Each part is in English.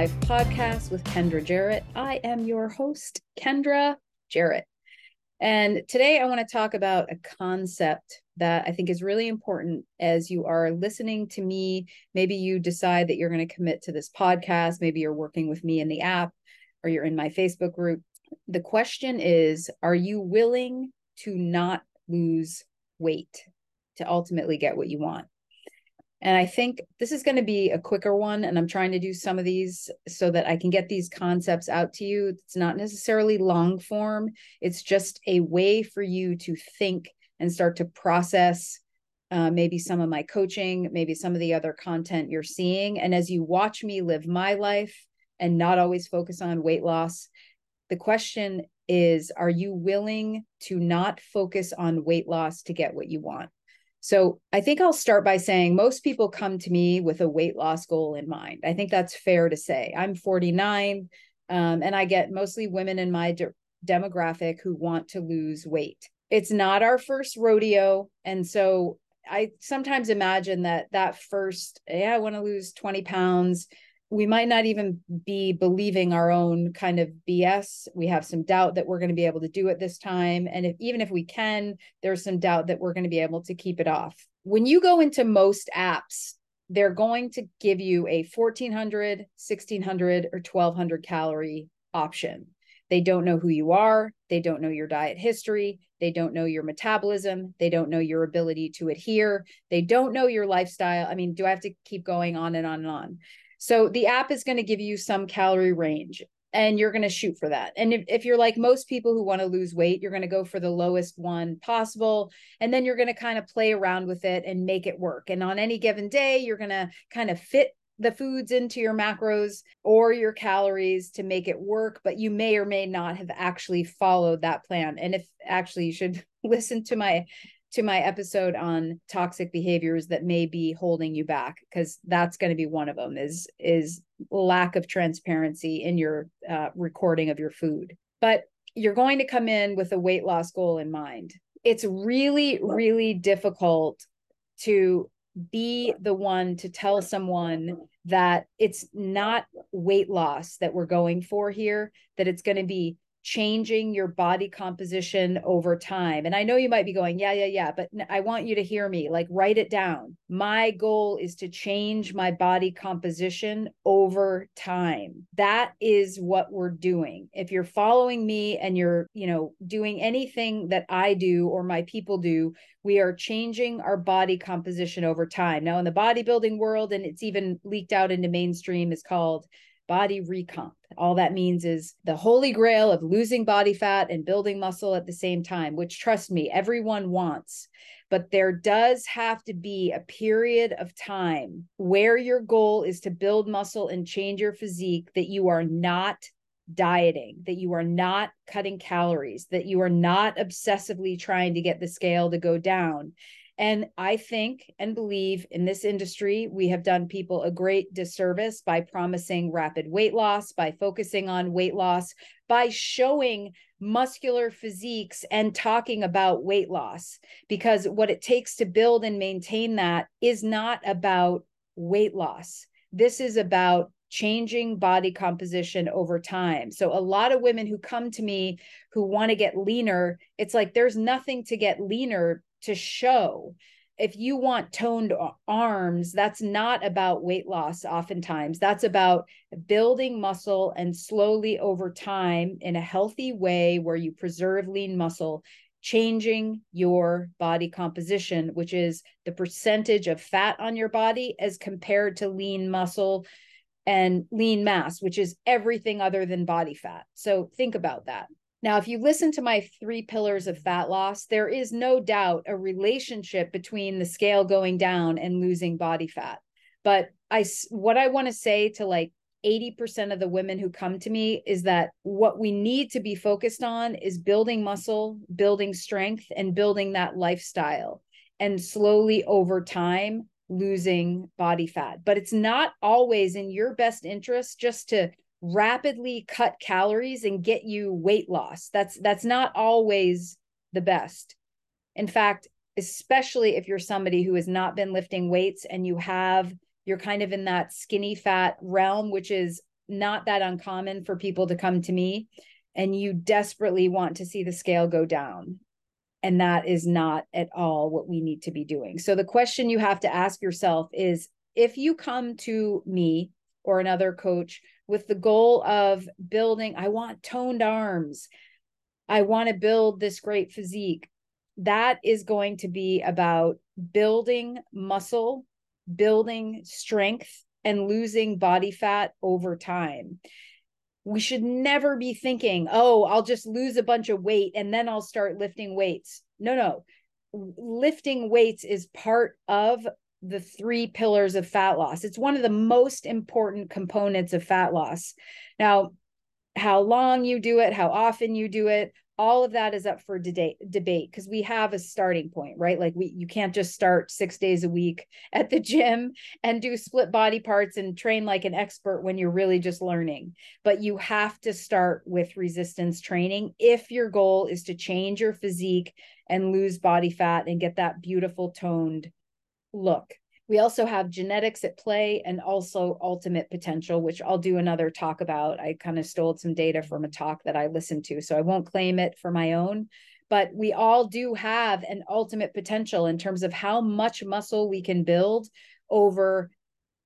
Life podcast with Kendra Jarratt. I am your host, Kendra Jarratt. And today I want to talk about a concept that I think is really important as you are listening to me. Maybe you decide that you're going to commit to this podcast. Maybe you're working with me in the app or you're in my Facebook group. The question is Are you willing to not lose weight to ultimately get what you want? And I think this is going to be a quicker one. And I'm trying to do some of these so that I can get these concepts out to you. It's not necessarily long form, it's just a way for you to think and start to process uh, maybe some of my coaching, maybe some of the other content you're seeing. And as you watch me live my life and not always focus on weight loss, the question is Are you willing to not focus on weight loss to get what you want? So I think I'll start by saying most people come to me with a weight loss goal in mind. I think that's fair to say. I'm 49 um, and I get mostly women in my de- demographic who want to lose weight. It's not our first rodeo. And so I sometimes imagine that that first, yeah, I want to lose 20 pounds we might not even be believing our own kind of BS. We have some doubt that we're going to be able to do it this time. And if even if we can, there's some doubt that we're going to be able to keep it off. When you go into most apps, they're going to give you a 1400, 1600, or 1200 calorie option. They don't know who you are. They don't know your diet history. They don't know your metabolism. They don't know your ability to adhere. They don't know your lifestyle. I mean, do I have to keep going on and on and on? So the app is going to give you some calorie range and you're going to shoot for that. And if, if you're like most people who want to lose weight, you're going to go for the lowest one possible. And then you're going to kind of play around with it and make it work. And on any given day, you're going to kind of fit the foods into your macros or your calories to make it work, but you may or may not have actually followed that plan. And if actually you should listen to my to my episode on toxic behaviors that may be holding you back because that's going to be one of them is is lack of transparency in your uh, recording of your food. But you're going to come in with a weight loss goal in mind. It's really really difficult to be the one to tell someone that it's not weight loss that we're going for here that it's going to be changing your body composition over time. And I know you might be going, yeah, yeah, yeah, but I want you to hear me, like write it down. My goal is to change my body composition over time. That is what we're doing. If you're following me and you're, you know, doing anything that I do or my people do, we are changing our body composition over time. Now in the bodybuilding world and it's even leaked out into mainstream is called body recomp. All that means is the holy grail of losing body fat and building muscle at the same time, which trust me, everyone wants. But there does have to be a period of time where your goal is to build muscle and change your physique that you are not dieting, that you are not cutting calories, that you are not obsessively trying to get the scale to go down. And I think and believe in this industry, we have done people a great disservice by promising rapid weight loss, by focusing on weight loss, by showing muscular physiques and talking about weight loss. Because what it takes to build and maintain that is not about weight loss. This is about changing body composition over time. So, a lot of women who come to me who want to get leaner, it's like there's nothing to get leaner to show if you want toned arms, that's not about weight loss, oftentimes. That's about building muscle and slowly over time in a healthy way where you preserve lean muscle, changing your body composition, which is the percentage of fat on your body as compared to lean muscle and lean mass, which is everything other than body fat. So think about that. Now, if you listen to my three pillars of fat loss, there is no doubt a relationship between the scale going down and losing body fat. But I, what I want to say to like 80% of the women who come to me is that what we need to be focused on is building muscle, building strength, and building that lifestyle. And slowly over time, losing body fat. But it's not always in your best interest just to rapidly cut calories and get you weight loss. That's that's not always the best. In fact, especially if you're somebody who has not been lifting weights and you have you're kind of in that skinny fat realm which is not that uncommon for people to come to me and you desperately want to see the scale go down. And that is not at all what we need to be doing. So the question you have to ask yourself is if you come to me or another coach with the goal of building, I want toned arms, I want to build this great physique, that is going to be about building muscle, building strength, and losing body fat over time. We should never be thinking, oh, I'll just lose a bunch of weight and then I'll start lifting weights. No, no. Lifting weights is part of the three pillars of fat loss. It's one of the most important components of fat loss. Now, how long you do it, how often you do it, all of that is up for debate because we have a starting point right like we you can't just start 6 days a week at the gym and do split body parts and train like an expert when you're really just learning but you have to start with resistance training if your goal is to change your physique and lose body fat and get that beautiful toned look we also have genetics at play and also ultimate potential, which I'll do another talk about. I kind of stole some data from a talk that I listened to, so I won't claim it for my own. But we all do have an ultimate potential in terms of how much muscle we can build over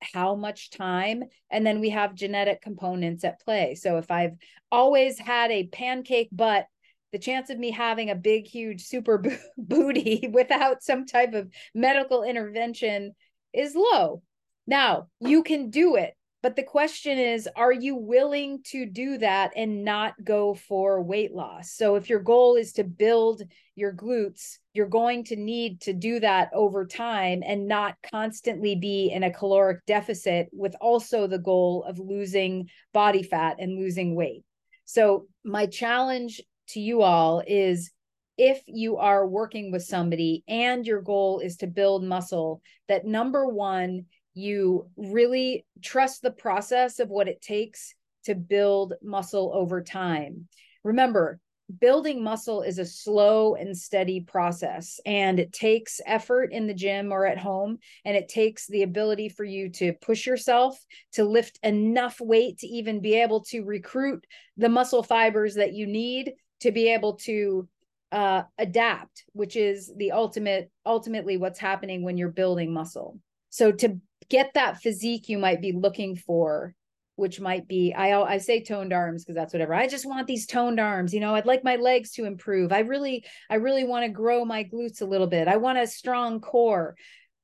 how much time. And then we have genetic components at play. So if I've always had a pancake butt, the chance of me having a big, huge super booty without some type of medical intervention is low. Now, you can do it, but the question is are you willing to do that and not go for weight loss? So, if your goal is to build your glutes, you're going to need to do that over time and not constantly be in a caloric deficit with also the goal of losing body fat and losing weight. So, my challenge to you all is if you are working with somebody and your goal is to build muscle, that number one, you really trust the process of what it takes to build muscle over time. Remember, building muscle is a slow and steady process and it takes effort in the gym or at home and it takes the ability for you to push yourself to lift enough weight to even be able to recruit the muscle fibers that you need to be able to uh, adapt, which is the ultimate, ultimately what's happening when you're building muscle. So to get that physique you might be looking for, which might be, I I say toned arms because that's whatever. I just want these toned arms. You know, I'd like my legs to improve. I really, I really want to grow my glutes a little bit. I want a strong core.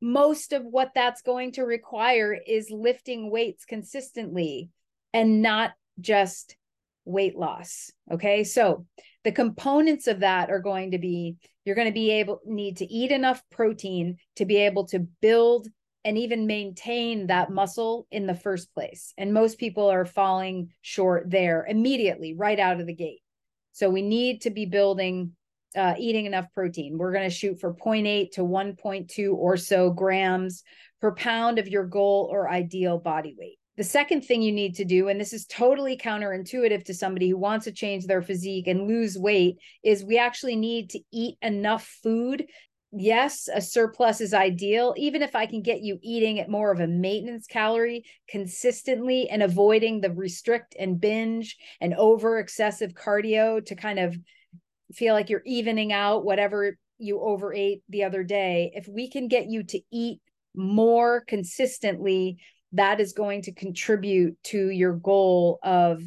Most of what that's going to require is lifting weights consistently and not just weight loss. Okay. So the components of that are going to be you're going to be able need to eat enough protein to be able to build and even maintain that muscle in the first place. And most people are falling short there immediately, right out of the gate. So we need to be building, uh, eating enough protein. We're going to shoot for 0.8 to 1.2 or so grams per pound of your goal or ideal body weight. The second thing you need to do, and this is totally counterintuitive to somebody who wants to change their physique and lose weight, is we actually need to eat enough food. Yes, a surplus is ideal, even if I can get you eating at more of a maintenance calorie consistently and avoiding the restrict and binge and over excessive cardio to kind of feel like you're evening out whatever you overate the other day. If we can get you to eat more consistently, that is going to contribute to your goal of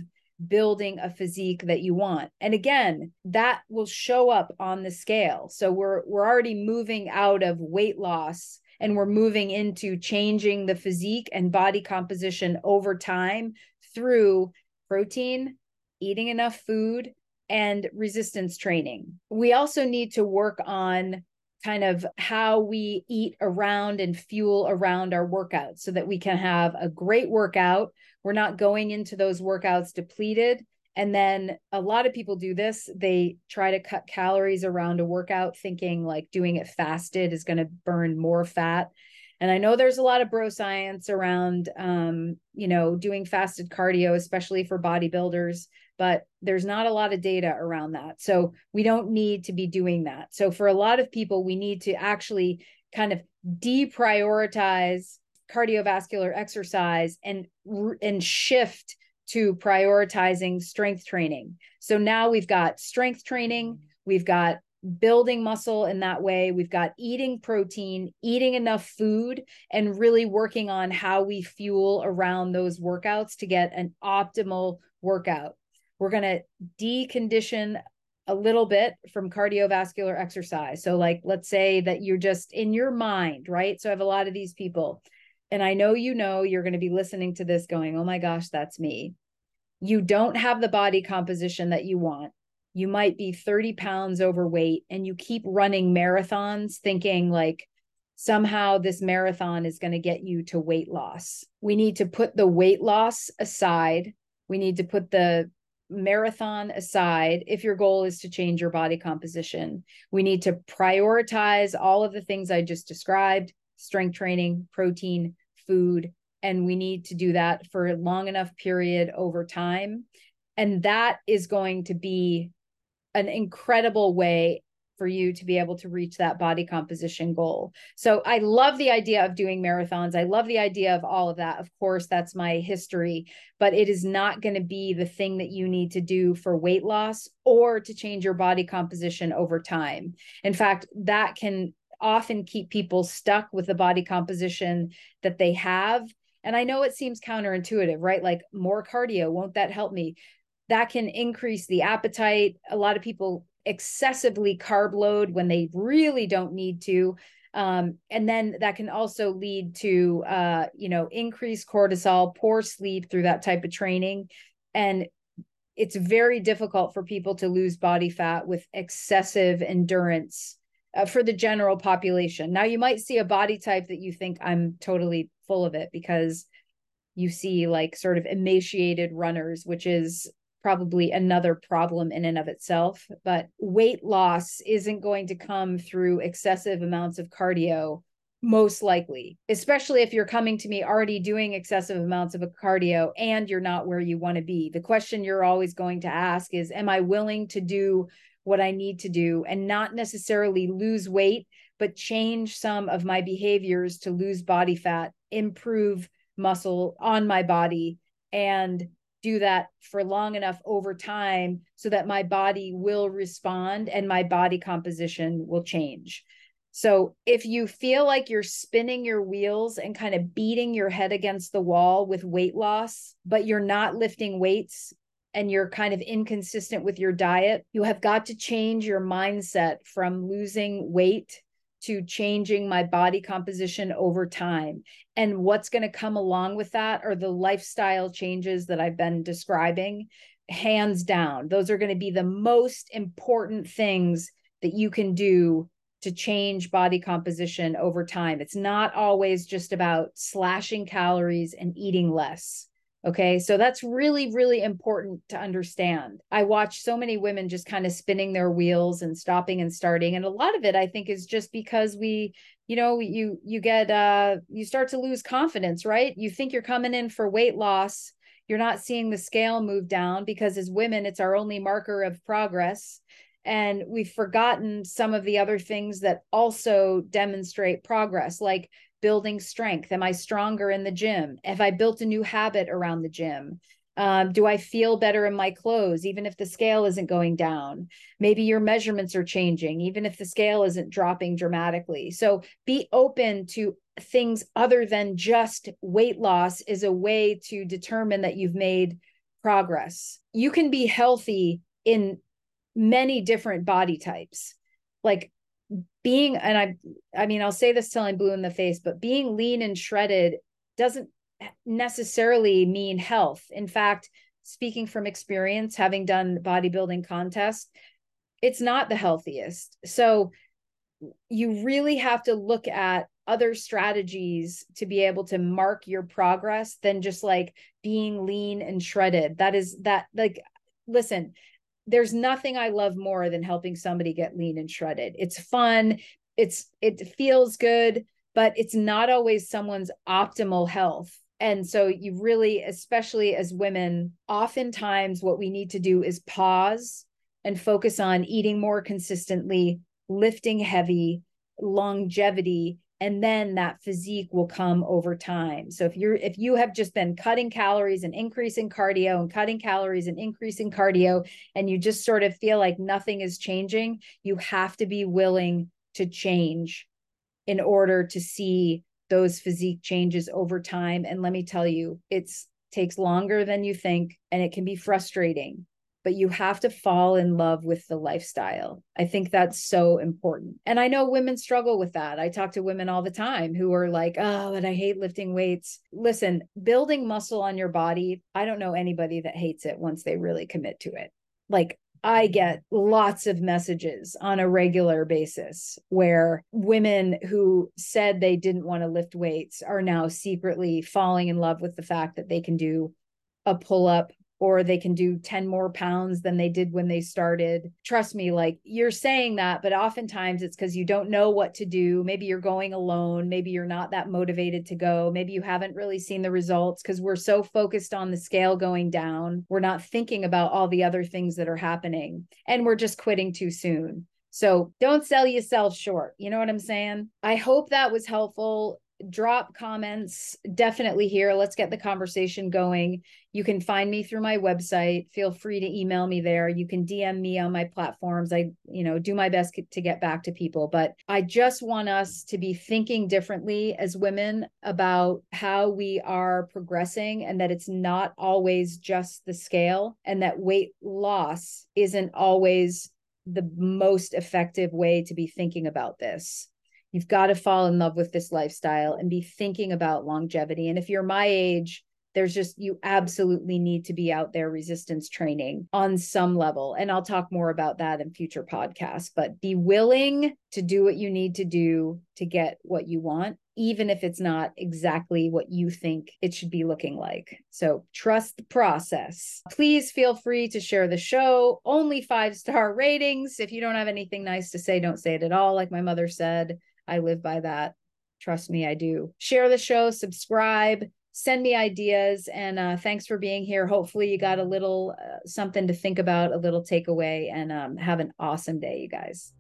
building a physique that you want. And again, that will show up on the scale. So we're we're already moving out of weight loss and we're moving into changing the physique and body composition over time through protein, eating enough food, and resistance training. We also need to work on kind of how we eat around and fuel around our workouts so that we can have a great workout. We're not going into those workouts depleted. And then a lot of people do this. They try to cut calories around a workout, thinking like doing it fasted is going to burn more fat. And I know there's a lot of bro science around, um, you know, doing fasted cardio, especially for bodybuilders but there's not a lot of data around that. So we don't need to be doing that. So for a lot of people, we need to actually kind of deprioritize cardiovascular exercise and and shift to prioritizing strength training. So now we've got strength training, we've got building muscle in that way. We've got eating protein, eating enough food, and really working on how we fuel around those workouts to get an optimal workout. We're going to decondition a little bit from cardiovascular exercise. So, like, let's say that you're just in your mind, right? So, I have a lot of these people and I know you know you're going to be listening to this going, oh my gosh, that's me. You don't have the body composition that you want. You might be 30 pounds overweight and you keep running marathons thinking like somehow this marathon is going to get you to weight loss. We need to put the weight loss aside. We need to put the marathon aside if your goal is to change your body composition. We need to prioritize all of the things I just described strength training, protein, food, and we need to do that for a long enough period over time. And that is going to be an incredible way for you to be able to reach that body composition goal. So I love the idea of doing marathons. I love the idea of all of that. Of course, that's my history, but it is not going to be the thing that you need to do for weight loss or to change your body composition over time. In fact, that can often keep people stuck with the body composition that they have. And I know it seems counterintuitive, right? Like more cardio, won't that help me? That can increase the appetite. A lot of people excessively carb load when they really don't need to. Um, and then that can also lead to uh, you know increased cortisol poor sleep through that type of training and it's very difficult for people to lose body fat with excessive endurance uh, for the general population. Now, you might see a body type that you think I'm totally full of it because you see like sort of emaciated runners, which is probably another problem in and of itself. But weight loss isn't going to come through excessive amounts of cardio, most likely, especially if you're coming to me already doing excessive amounts of cardio and you're not where you want to be. The question you're always going to ask is Am I willing to do what I need to do and not necessarily lose weight, but change some of my behaviors to lose body fat, improve muscle on my body, and do that for long enough over time so that my body will respond and my body composition will change. So if you feel like you're spinning your wheels and kind of beating your head against the wall with weight loss, but you're not lifting weights and you're kind of inconsistent with your diet, you have got to change your mindset from losing weight to changing my body composition over time. And what's going to come along with that are the lifestyle changes that I've been describing, hands down. Those are going to be the most important things that you can do to change body composition over time. It's not always just about slashing calories and eating less. Okay. So that's really, really important to understand. I watch so many women just kind of spinning their wheels and stopping and starting. And a lot of it, I think, is just because we, you know, you, you get, uh, you start to lose confidence, right? You think you're coming in for weight loss. You're not seeing the scale move down because as women, it's our only marker of progress. And we've forgotten some of the other things that also demonstrate progress, like building strength? Am I stronger in the gym? Have I built a new habit around the gym? Um, do I feel better in my clothes, even if the scale isn't going down? Maybe your measurements are changing, even if the scale isn't dropping dramatically. So be open to things other than just weight loss, is a way to determine that you've made progress. You can be healthy in many different body types. Like being and i i mean i'll say this till i'm blue in the face but being lean and shredded doesn't necessarily mean health. In fact speaking from experience having done bodybuilding contests it's not the healthiest. So you really have to look at other strategies to be able to mark your progress than just like being lean and shredded. That is that like listen there's nothing I love more than helping somebody get lean and shredded. It's fun, it's it feels good, but it's not always someone's optimal health. And so you really, especially as women, oftentimes what we need to do is pause and focus on eating more consistently, lifting heavy, longevity, and then that physique will come over time. So if you're if you have just been cutting calories and increasing cardio and cutting calories and increasing cardio and you just sort of feel like nothing is changing you have to be willing to change in order to see those physique changes over time. And let me tell you it's takes longer than you think and it can be frustrating but you have to fall in love with the lifestyle. I think that's so important. And I know women struggle with that. I talk to women all the time who are like, oh, but I hate lifting weights. Listen, building muscle on your body, I don't know anybody that hates it once they really commit to it. Like, I get lots of messages on a regular basis where women who said they didn't want to lift weights are now secretly falling in love with the fact that they can do a pull up or they can do 10 more pounds than they did when they started. Trust me, like you're saying that, but oftentimes it's because you don't know what to do. Maybe you're going alone. Maybe you're not that motivated to go. Maybe you haven't really seen the results because we're so focused on the scale going down. We're not thinking about all the other things that are happening and we're just quitting too soon. So don't sell yourself short. You know what I'm saying? I hope that was helpful drop comments definitely here. Let's get the conversation going. You can find me through my website. Feel free to email me there. You can dm me on my platforms. I you know do my best to get back to people but i just want us to be thinking differently as women about how we are progressing and that it's not always just the scale and that weight loss isn't always the most effective way to be thinking about this You've got to fall in love with this lifestyle and be thinking about longevity. And if you're my age, there's just you absolutely need to be out there resistance training on some level. And i'll talk more about that in future podcasts but be willing to do what you need to do to get what you want even if it's not exactly what you think it should be looking like. So trust the process. Please feel free to share the show. Only five star ratings. If you don't have anything nice to say don't say it at all. Like my mother said I live by that. Trust me, I do. Share the show, subscribe, send me ideas, and uh, thanks for being here. Hopefully, you got a little uh, something to think about, a little takeaway, and um, have an awesome day, you guys.